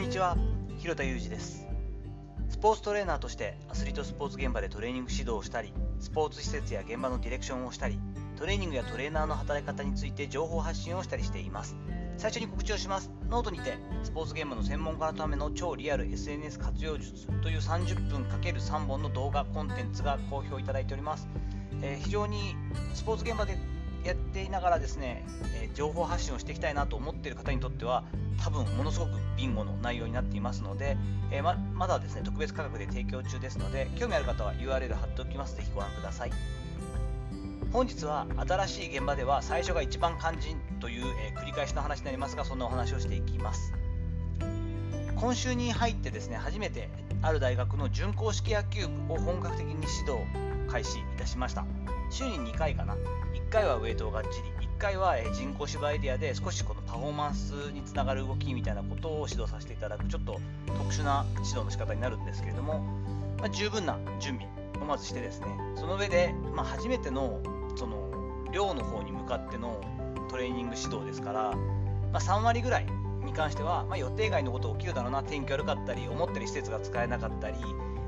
んにちは広田裕二です。スポーツトレーナーとしてアスリートスポーツ現場でトレーニング指導をしたりスポーツ施設や現場のディレクションをしたりトレーニングやトレーナーの働き方について情報発信をしたりしています。最初に告知をします。ノートにてスポーツ現場の専門家のための超リアル SNS 活用術という30分 ×3 本の動画コンテンツが好評いただいております、えー、非常にスポーツ現場でやっていながらですね、えー、情報発信をしていきたいなと思っている方にとっては多分ものすごくビンゴの内容になっていますので、えー、ままだですね特別価格で提供中ですので興味ある方は URL 貼っておきます。ぜひご覧ください。本日は新しい現場では最初が一番肝心という、えー、繰り返しの話になりますがそんなお話をしていきます。今週に入ってですね初めてある大学の準硬式野球部を本格的に指導開始いたしました。週に2回かな。1回はウェイトをがっちり1回は人工芝エリアで少しこのパフォーマンスにつながる動きみたいなことを指導させていただくちょっと特殊な指導の仕方になるんですけれども、まあ、十分な準備をまずしてですね。その上で、まあ、初めてのその寮の方に向かってのトレーニング指導ですから、まあ、3割ぐらいに関しては、まあ、予定外のこと起きるだろうな天気悪かったり思ったり施設が使えなかったり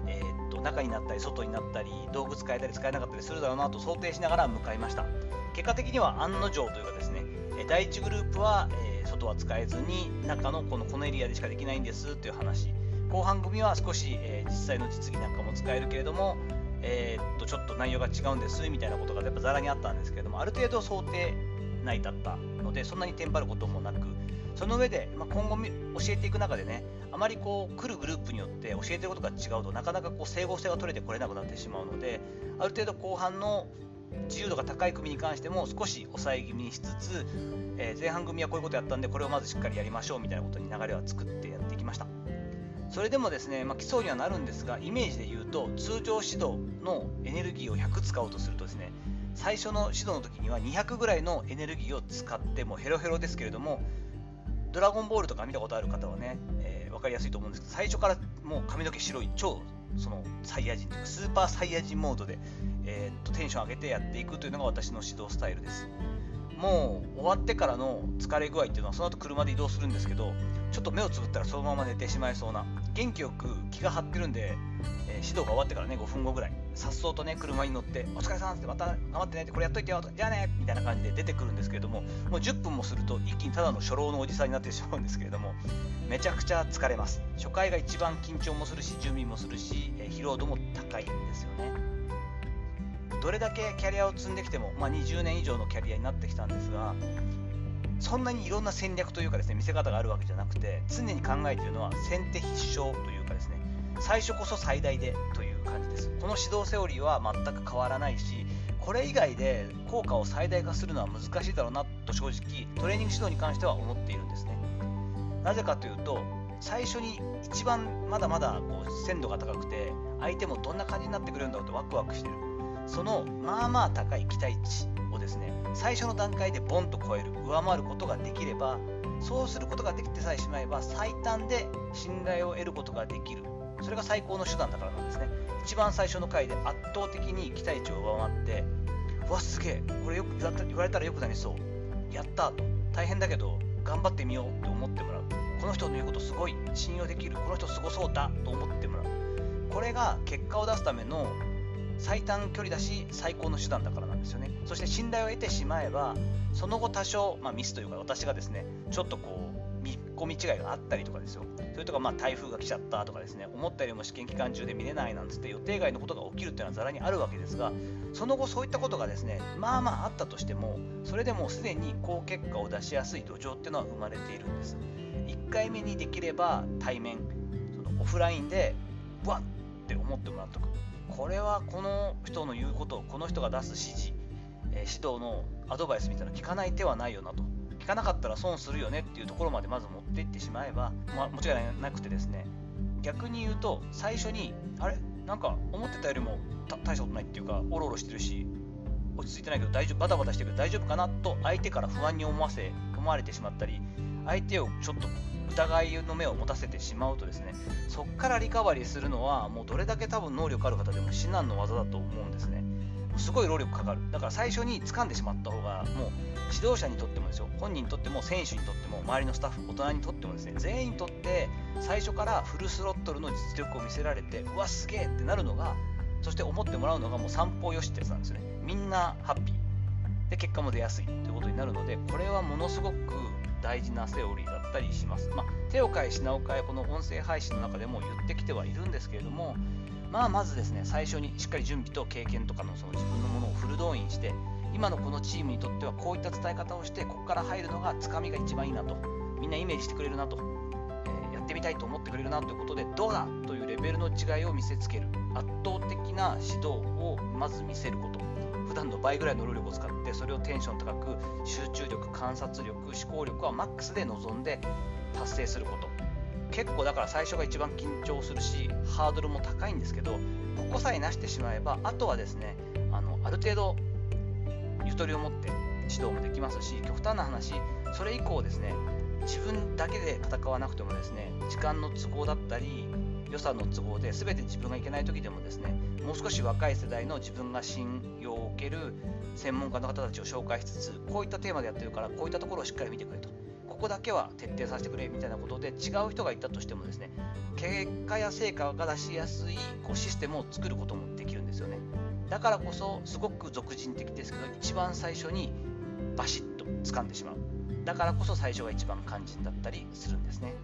えっと中になったり外になったり道具使えたり使えなかったりするだろうなと想定しながら向かいました。結果的には案の定というかですね第1グループは、えー、外は使えずに中のこのこのエリアでしかできないんですという話。後半組は少し、えー、実際の実技なんかも使えるけれども、えー、っとちょっと内容が違うんですみたいなことがやっぱざらにあったんですけれどもある程度想定内だったのでそんなにテンパることもなくその上で、まあ、今後教えていく中でねあまりこう来るグループによって教えてることが違うとなかなかこう整合性が取れてこれなくなってしまうのである程度後半の自由度が高い組に関しても少し抑え気味にしつつ、えー、前半組はこういうことやったんでこれをまずしっかりやりましょうみたいなことに流れは作ってやっていきました。それでもですね、まあ、基礎にはなるんですがイメージで言うと通常指導のエネルギーを100使おうとするとですね最初の指導の時には200ぐらいのエネルギーを使ってもヘロヘロですけれどもドラゴンボールとか見たことある方はね、えー、分かりやすいと思うんですけど最初からもう髪の毛白い超そのサイヤ人とかスーパーサイヤ人モードで、えー、っとテンション上げてやっていくというのが私の指導スタイルです。もう終わってからの疲れ具合っていうのはその後車で移動するんですけどちょっと目をつぶったらそのまま寝てしまいそうな元気よく気が張ってるんで、えー、指導が終わってからね5分後ぐらいさっそうとね車に乗って「お疲れさん」ってまた頑張ってねってこれやっといてよじゃあねみたいな感じで出てくるんですけれどももう10分もすると一気にただの初老のおじさんになってしまうんですけれどもめちゃくちゃ疲れます。初回が一番緊張もするし準備もするし、えー、疲労度も高いんですよね。どれだけキャリアを積んできても、まあ、20年以上のキャリアになってきたんですがそんなにいろんな戦略というかですね見せ方があるわけじゃなくて常に考えているのは先手必勝というかですね最初こそ最大でという感じです。この指導セオリーは全く変わらないしこれ以外で効果を最大化するのは難しいだろうなと正直トレーニング指導に関しては思っているんですね。なぜかというと最初に一番まだまだこう鮮度が高くて相手もどんな感じになってくれるんだろうとワクワクしてる。そのまあまあ高い期待値をですね最初の段階でボンと超える上回ることができればそうすることができてさえしまえば最短で信頼を得ることができる。それが最高の手段だからなんですね。一番最初の回で圧倒的に期待値を上回ってうわすげえこれよく言われたらよくなりそう。やったと。大変だけど頑張ってみようって思ってもらう。この人の言うことすごい信用できる。この人すごそうだと思ってもらう。これが結果を出すための最短距離だし最高の手段だからなんですよね。そして信頼を得てしまえばその後多少、まあ、ミスというか私がですねちょっとこう見込み違いがあったりとかですよ。それとかまあ台風が来ちゃったとかですね思ったよりも試験期間中で見れないなんつって予定外のことが起きるっていうのはざらにあるわけですがその後そういったことがですねまあまああったとしてもそれでもすでに好結果を出しやすい土壌っていうのは生まれているんです。1回目にできれば対面そのオフラインでわっって思ってもらっとく。これはこの人の言うことこの人が出す指示、えー、指導のアドバイスみたいなの聞かない手はないよなと。聞かなかったら損するよねっていうところまでまず持っていってしまえば、まあ、間違いなくてですね。逆に言うと最初にあれ？なんか思ってたよりも大したことないっていうかおろおろしてるし落ち着いてないけど大丈夫バタバタしてるけど大丈夫かなと相手から不安に思わせ思われてしまったり相手をちょっと疑いの目を持たせてしまうとですねそこからリカバリーするのはもうどれだけ多分能力ある方でも至難の技だと思うんですね。すごい労力かかる。だから最初に掴んでしまった方がもう指導者にとってもですよ。本人にとっても選手にとっても周りのスタッフ大人にとってもですね。全員にとって最初からフルスロットルの実力を見せられてうわすげえってなるのがそして思ってもらうのがもう三方よしってやつなんですよね。みんなハッピー。で結果も出やすいということになるのでこれはものすごく大事なセオリーだったりします、まあ、手を変え品を変えこの音声配信の中でも言ってきてはいるんですけれどもまあまずですね最初にしっかり準備と経験とかのその自分のものをフル動員して今のこのチームにとってはこういった伝え方をしてここから入るのがつかみが一番いいなとみんなイメージしてくれるなと、えー、やってみたいと思ってくれるなということでどうだというレベルの違いを見せつける圧倒的な指導をまず見せること。普段の倍ぐらいの労力を使ってそれをテンション高く集中力観察力思考力はマックスで臨んで達成すること。結構だから最初が一番緊張するしハードルも高いんですけどここさえなしてしまえばあとはですねあのある程度ゆとりを持って指導もできますし極端な話それ以降ですね自分だけで戦わなくてもですね時間の都合だったり予算の都合で全て自分がいけない時でもですねもう少し若い世代の自分が信用を受ける専門家の方たちを紹介しつつこういったテーマでやってるからこういったところをしっかり見てくれと。ここだけは徹底させてくれみたいなことで違う人がいたとしてもですね結果や成果が出しやすいこうシステムを作ることもできるんですよね。だからこそすごく俗人的ですけど一番最初にバシッと掴んでしまう。だからこそ最初が一番肝心だったりするんですね。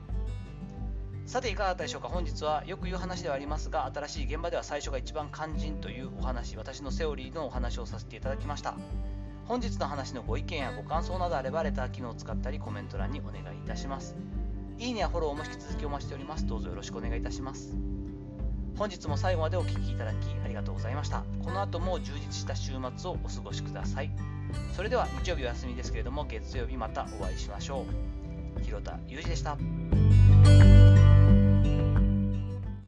さていかがだったでしょうか？本日はよく言う話ではありますが新しい現場では最初が一番肝心というお話私のセオリーのお話をさせていただきました本日の話のご意見やご感想などあればレター機能を使ったりコメント欄にお願いいたします。いいねやフォローも引き続きお待ちしております。どうぞよろしくお願いいたします。本日も最後までお聴きいただきありがとうございました。この後も充実した週末をお過ごしください。それでは日曜日お休みですけれども月曜日またお会いしましょう。広田裕二でした。